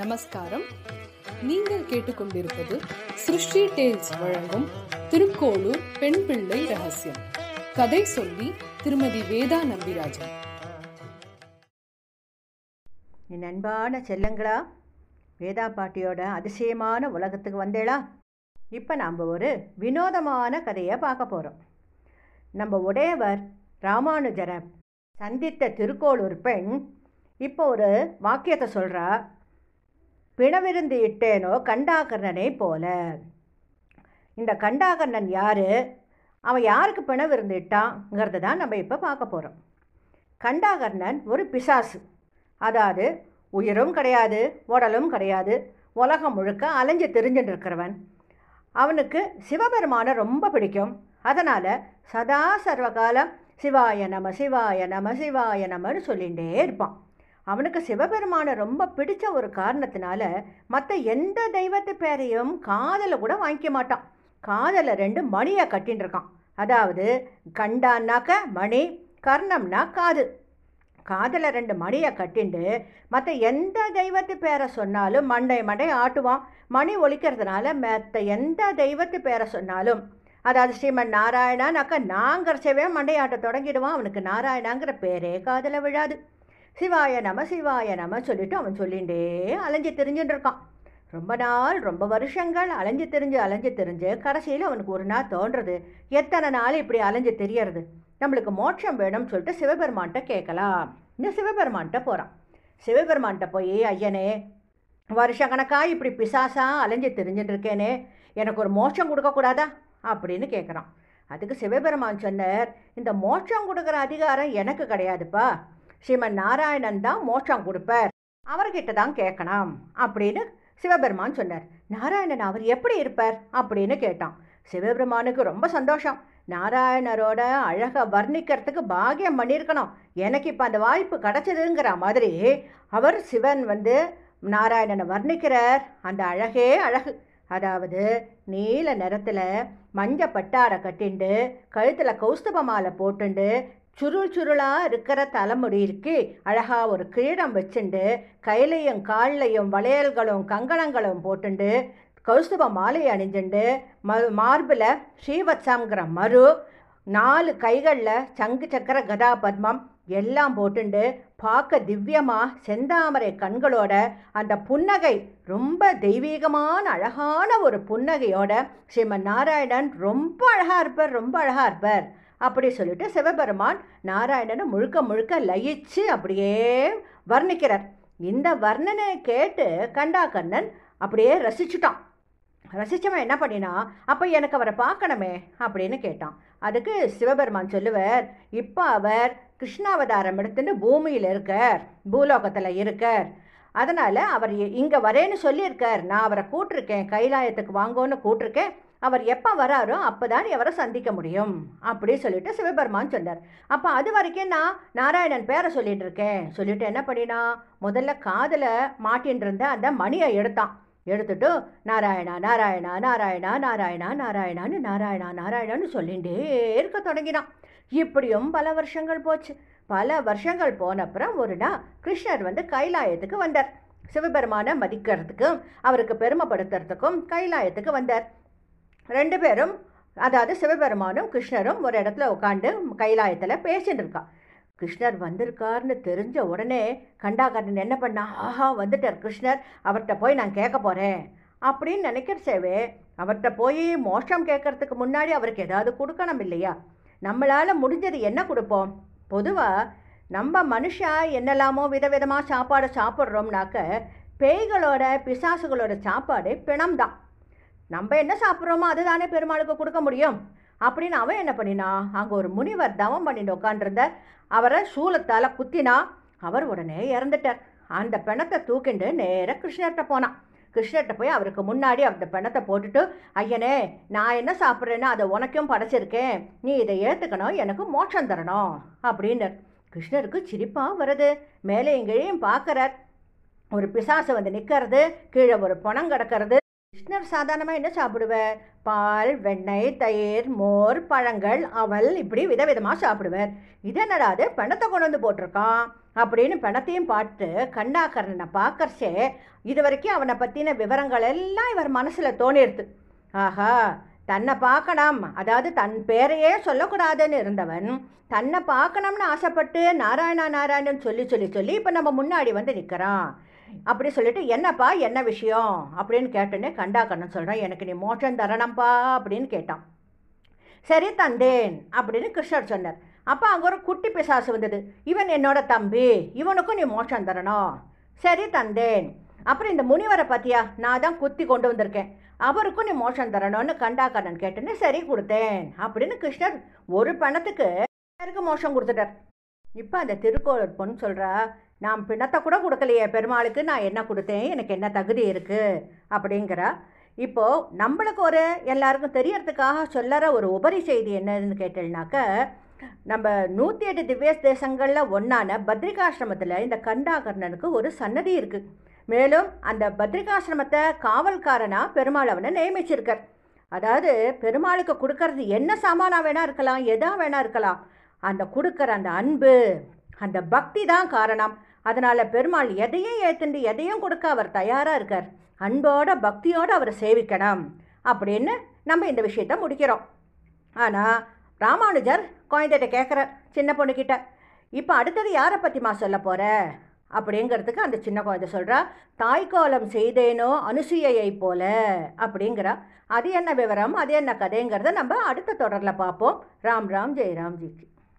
நமஸ்காரம். நீங்கள் கேட்டுக்கொண்டிருப்பது சிருஷ்டி டேல்ஸ் வழங்கும் திருக்கோளூர் பெண் பிள்ளை ரகசியம். கதை சொல்லி திருமதி வேதா நம்பிராஜன். என் அன்பான செல்லங்களா வேதா பாட்டியோட அதிசயமான உலகத்துக்கு வந்தேளா? இப்போ நாம் ஒரு வினோதமான கதையை பார்க்க போகிறோம் நம்ம உடையவர் ராமானுஜரை சந்தித்த திருக்கோளூர் பெண் இப்போ ஒரு வாக்கியத்தை சொல்கிறா பிணவிருந்து இட்டேனோ கண்டாகர்ணனை போல. இந்த கண்டாகர்ணன் யார்? அவன் யாருக்கு பிணவிருந்து இட்டாங்கிறத தான் நம்ம இப்போ பார்க்க போகிறோம் கண்டாகர்ணன் ஒரு பிசாசு. அதாவது உயிரும் கிடையாது உடலும் கிடையாது. உலகம் முழுக்க அலைஞ்சு தெரிஞ்சுட்டு இருக்கிறவன் அவனுக்கு சிவபெருமானை ரொம்ப பிடிக்கும். அதனால் சதா சர்வகாலம் சிவாய நம சிவாய நம சிவாய நமன்னு சொல்லிகிட்டே இருப்பான். அவனுக்கு சிவபெருமானை ரொம்ப பிடிச்ச ஒரு காரணத்தினால மற்ற எந்த தெய்வத்து பேரையும் காதலை கூட வாங்கிக்க மாட்டான். காதலை ரெண்டு மணியை கட்டின்னு இருக்கான். அதாவது கண்டான்னாக்க மணி கர்ணம்னா காது. காதலை ரெண்டு மணியை கட்டிண்டு மற்ற எந்த தெய்வத்து பேரை சொன்னாலும் மண்டை மண்டை ஆட்டுவான். மணி ஒழிக்கிறதுனால மற்ற எந்த தெய்வத்து பேரை சொன்னாலும் அதாவது ஸ்ரீமன் நாராயணானாக்கா நாங்கிறச்சவே மண்டையாட்ட தொடங்கிடுவான். அவனுக்கு நாராயணாங்கிற பேரே காதலை விழாது. சிவாய நம சிவாய நம சொல்லிட்டு அவன் சொல்லிகிட்டே அலைஞ்சு தெரிஞ்சுட்டு இருக்கான் ரொம்ப நாள் ரொம்ப வருஷங்கள் அலைஞ்சு தெரிஞ்சு அலைஞ்சு தெரிஞ்சு கடைசியில் அவனுக்கு ஒரு நாள் தோன்றது எத்தனை நாள் இப்படி அலைஞ்சு தெரியறது? நம்மளுக்கு மோட்சம் வேணும்னு சொல்லிட்டு சிவபெருமான்கிட்ட கேட்கலாம். இந்த சிவபெருமான்கிட்ட போகிறான் சிவபெருமான்கிட்ட போய் ஐயனே வருஷக்கணக்காக இப்படி பிசாசா அலைஞ்சு தெரிஞ்சுட்டு இருக்கேனே எனக்கு ஒரு மோட்சம் கொடுக்கக்கூடாதா அப்படின்னு கேட்குறான். அதுக்கு சிவபெருமான் சொன்னார் இந்த மோட்சம் கொடுக்குற அதிகாரம் எனக்கு கிடையாதுப்பா. ஸ்ரீமன் நாராயணன் தான் மோட்சம் கொடுப்பார். அவர்கிட்ட தான் கேட்கணும் அப்படின்னு சிவபெருமான் சொன்னார். நாராயணன் அவர் எப்படி இருப்பார்? அப்படின்னு கேட்டான். சிவபெருமானுக்கு ரொம்ப சந்தோஷம். நாராயணரோட அழகை வர்ணிக்கிறதுக்கு பாகியம் பண்ணியிருக்கணும். எனக்கு இப்போ அந்த வாய்ப்பு கிடச்சதுங்கிற மாதிரி அவர் சிவன் வந்து நாராயணனை வர்ணிக்கிறார். அந்த அழகே அழகு. அதாவது நீல நிறத்தில் மஞ்ச பட்டாடை கட்டிண்டு கழுத்தில் கௌஸ்தப மாலை போட்டுண்டு சுருள் சுருளாக இருக்கிற தலைமுடியிற்கு அழகாக ஒரு கிரீடம் வச்சுண்டு கையிலையும் கால்லையும் வளையல்களும் கங்கணங்களும் போட்டுண்டு கௌஸ்துப மாலை அணிஞ்சுண்டு ம மார்பில் ஸ்ரீவத்சங்கிற மறு நாலு கைகளில் சங்கு சக்கர கதா பத்மம் எல்லாம் போட்டுண்டு பார்க்க திவ்யமாக செந்தாமரை கண்களோட அந்த புன்னகை ரொம்ப தெய்வீகமான அழகான ஒரு புன்னகையோட ஸ்ரீமன் நாராயணன் ரொம்ப அழகாக இருப்பார் ரொம்ப அழகாக இருப்பார். அப்படி சொல்லிட்டு சிவபெருமான் நாராயணனை முழுக்க முழுக்க லயிச்சு அப்படியே வர்ணிக்கிறார். இந்த வர்ணனை கேட்டு கண்டாகண்ணன் அப்படியே ரசிச்சுட்டான். ரசித்தவன் என்ன பண்ணினா அப்போ எனக்கு அவரை பார்க்கணுமே அப்படின்னு கேட்டான். அதுக்கு சிவபெருமான் சொல்லுவார் இப்போ அவர் கிருஷ்ணாவதாரம் எடுத்துட்டு பூமியில் இருக்கார் பூலோகத்தில் இருக்கார். அதனால் அவர் இங்கே வரேன்னு சொல்லியிருக்கார். நான் அவரை கூட்டிருக்கேன் கைலாயத்துக்கு வாங்கோன்னு கூட்டிருக்கேன். அவர் எப்போ வராரோ அப்போ தான் அவரை சந்திக்க முடியும். அப்படி சொல்லிட்டு சிவபெருமான் சொன்னார். அப்போ அது வரைக்கும் நான் நாராயணன் பேரை சொல்லிட்டு இருக்கேன். சொல்லிட்டு என்ன பண்ணினா முதல்ல காதில் மாட்டின்னு இருந்த அந்த மணியை எடுத்தான். எடுத்துட்டு நாராயணா நாராயணா நாராயணா நாராயணா நாராயணான்னு நாராயணா நாராயணான்னு சொல்லிகிட்டே இருக்க தொடங்கினான். இப்படியும் பல வருஷங்கள் போச்சு. பல வருஷங்கள் போனப்புறம் ஒரு நாள் கிருஷ்ணர் வந்து கைலாயத்துக்கு வந்தார். சிவபெருமானை மதிக்கிறதுக்கும் அவருக்கு பெருமைப்படுத்துறதுக்கும் கைலாயத்துக்கு வந்தார். ரெண்டு பேரும் அதாவது சிவபெருமானும் கிருஷ்ணரும் ஒரு இடத்துல உட்காந்து கைலாயத்தில் பேசிட்டு இருக்கா கிருஷ்ணர் வந்திருக்காருன்னு தெரிஞ்ச உடனே கண்டாகரன் என்ன பண்ணா ஆஹா வந்துட்டார் கிருஷ்ணர். அவர்கிட்ட போய் நான் கேட்க போகிறேன் அப்படின்னு நினைக்கிற சேவே அவர்கிட்ட போய் மோஷம் கேட்கறதுக்கு முன்னாடி அவருக்கு ஏதாவது கொடுக்கணும் இல்லையா? நம்மளால் முடிஞ்சது என்ன கொடுப்போம்? பொதுவாக நம்ம மனுஷா என்னெல்லாமோ விதவிதமாக சாப்பாடு சாப்பிட்றோம்னாக்க பேய்களோட பிசாசுகளோட சாப்பாடு பிணம் தான் நம்ம என்ன சாப்பிட்றோமோ அதுதானே பெருமாளுக்கு கொடுக்க முடியும். அப்படின்னு அவன் என்ன பண்ணினா அங்கே ஒரு முனிவர் தவம் பண்ணிட்டு உட்காண்டிருந்த அவரை சூலத்தால் குத்தினா அவர் உடனே இறந்துட்டார். அந்த பிணத்தை தூக்கிண்டு நேராக கிருஷ்ணர்கிட்ட போனான். கிருஷ்ணர்கிட்ட போய் அவருக்கு முன்னாடி அந்த பிணத்தை போட்டுட்டு ஐயனே நான் என்ன சாப்பிட்றேன்னா அதை உனக்கும் படைச்சிருக்கேன். நீ இதை ஏற்றுக்கணும் எனக்கு மோட்சம் தரணும். அப்படின்னு கிருஷ்ணருக்கு சிரிப்பாக வருது. மேலே எங்கேயும் பார்க்குறார். ஒரு பிசாசு வந்து நிற்கிறது கீழே ஒரு பணம் கிடக்கிறது. கிருஷ்ணர் சாதாரணமாக என்ன சாப்பிடுவார் பால் வெண்ணெய் தயிர் மோர் பழங்கள் அவல் இப்படி விதவிதமாக சாப்பிடுவார் இது என்னடா பணத்தை கொண்டு வந்து போட்டிருக்கான். அப்படின்னு பணத்தையும் பார்த்து கண்ணாகரனை பார்க்கறச்சே இது வரைக்கும் அவனை பற்றின விவரங்கள் எல்லாம் இவர் மனசில் தோணிடுது ஆஹா தன்னை பார்க்கணும். அதாவது தன் பேரையே சொல்லக்கூடாதுன்னு இருந்தவன் தன்னை பார்க்கணும்னு ஆசைப்பட்டு நாராயணா நாராயணன் சொல்லி சொல்லி சொல்லி இப்போ நம்ம முன்னாடி வந்து நிற்கிறான் அப்படி சொல்லிட்டு என்னப்பா என்ன விஷயம்? அப்படின்னு கேட்டோன்னே கண்டாக்கண்ணன் சொல்கிறான் எனக்கு நீ மோட்சம் தரணும்ப்பா அப்படின்னு கேட்டான். சரி தந்தேன் அப்படின்னு கிருஷ்ணர் சொன்னார். அப்போ அங்கே ஒரு குட்டி பிசாசு வந்தது. இவன் என்னோட தம்பி இவனுக்கும் நீ மோட்சம் தரணும். சரி தந்தேன். அப்புறம் இந்த முனிவரை பற்றியா நான் தான் குத்தி கொண்டு வந்திருக்கேன். அவருக்கும் நீ மோஷம் தரணும்னு கண்டாக்கண்ணன் கேட்டேன்னு சரி கொடுத்தேன் அப்படின்னு கிருஷ்ணர் ஒரு பணத்துக்கு மோஷம் கொடுத்துட்டார். இப்போ அந்த திருக்கோளர் பொண்ணு சொல்கிறா நான் பிணத்தை கூட கொடுக்கலையே பெருமாளுக்கு நான் என்ன கொடுத்தேன்? எனக்கு என்ன தகுதி இருக்குது அப்படிங்கிற. இப்போது நம்மளுக்கு ஒரு எல்லாருக்கும் தெரியறதுக்காக சொல்லற ஒரு உபரி செய்தி என்னதுன்னு கேட்டேன்னாக்க நம்ம நூற்றி எட்டு திவ்ய தேசங்களில் ஒன்றான பத்ரிகாசிரமத்தில் இந்த கண்டாகர்ணனுக்கு ஒரு சன்னதி இருக்குது மேலும் அந்த பத்ரிகாசிரமத்தை காவல்காரனாக பெருமாள் அவனை நியமிச்சிருக்கார். அதாவது பெருமாளுக்கு கொடுக்கறது என்ன சாமானாக வேணால் இருக்கலாம் எதா வேணா இருக்கலாம். அந்த கொடுக்குற அந்த அன்பு அந்த பக்தி தான் காரணம். அதனால் பெருமாள் எதையும் ஏற்றுண்டு எதையும் கொடுக்க அவர் தயாராக இருக்கார். அன்போட பக்தியோடு அவரை சேவிக்கணும் அப்படின்னு நம்ம இந்த விஷயத்தை முடிக்கிறோம். ஆனால் ராமானுஜர் குழந்தைகிட்ட கேட்குறார் சின்ன பொண்ணுக்கிட்ட இப்போ அடுத்தது யாரை பற்றிமா சொல்ல போகிற அப்படிங்கிறதுக்கு அந்த சின்ன குழந்தை சொல்கிறா தாய்க்கோலம் செய்தேனோ அனுசூயையை போல. அப்படிங்கிறா. அது என்ன விவரம் அது என்ன கதைங்கிறத நம்ம அடுத்த தொடரில் பார்ப்போம். ராம் ராம் ஜெய் ராம் ஜி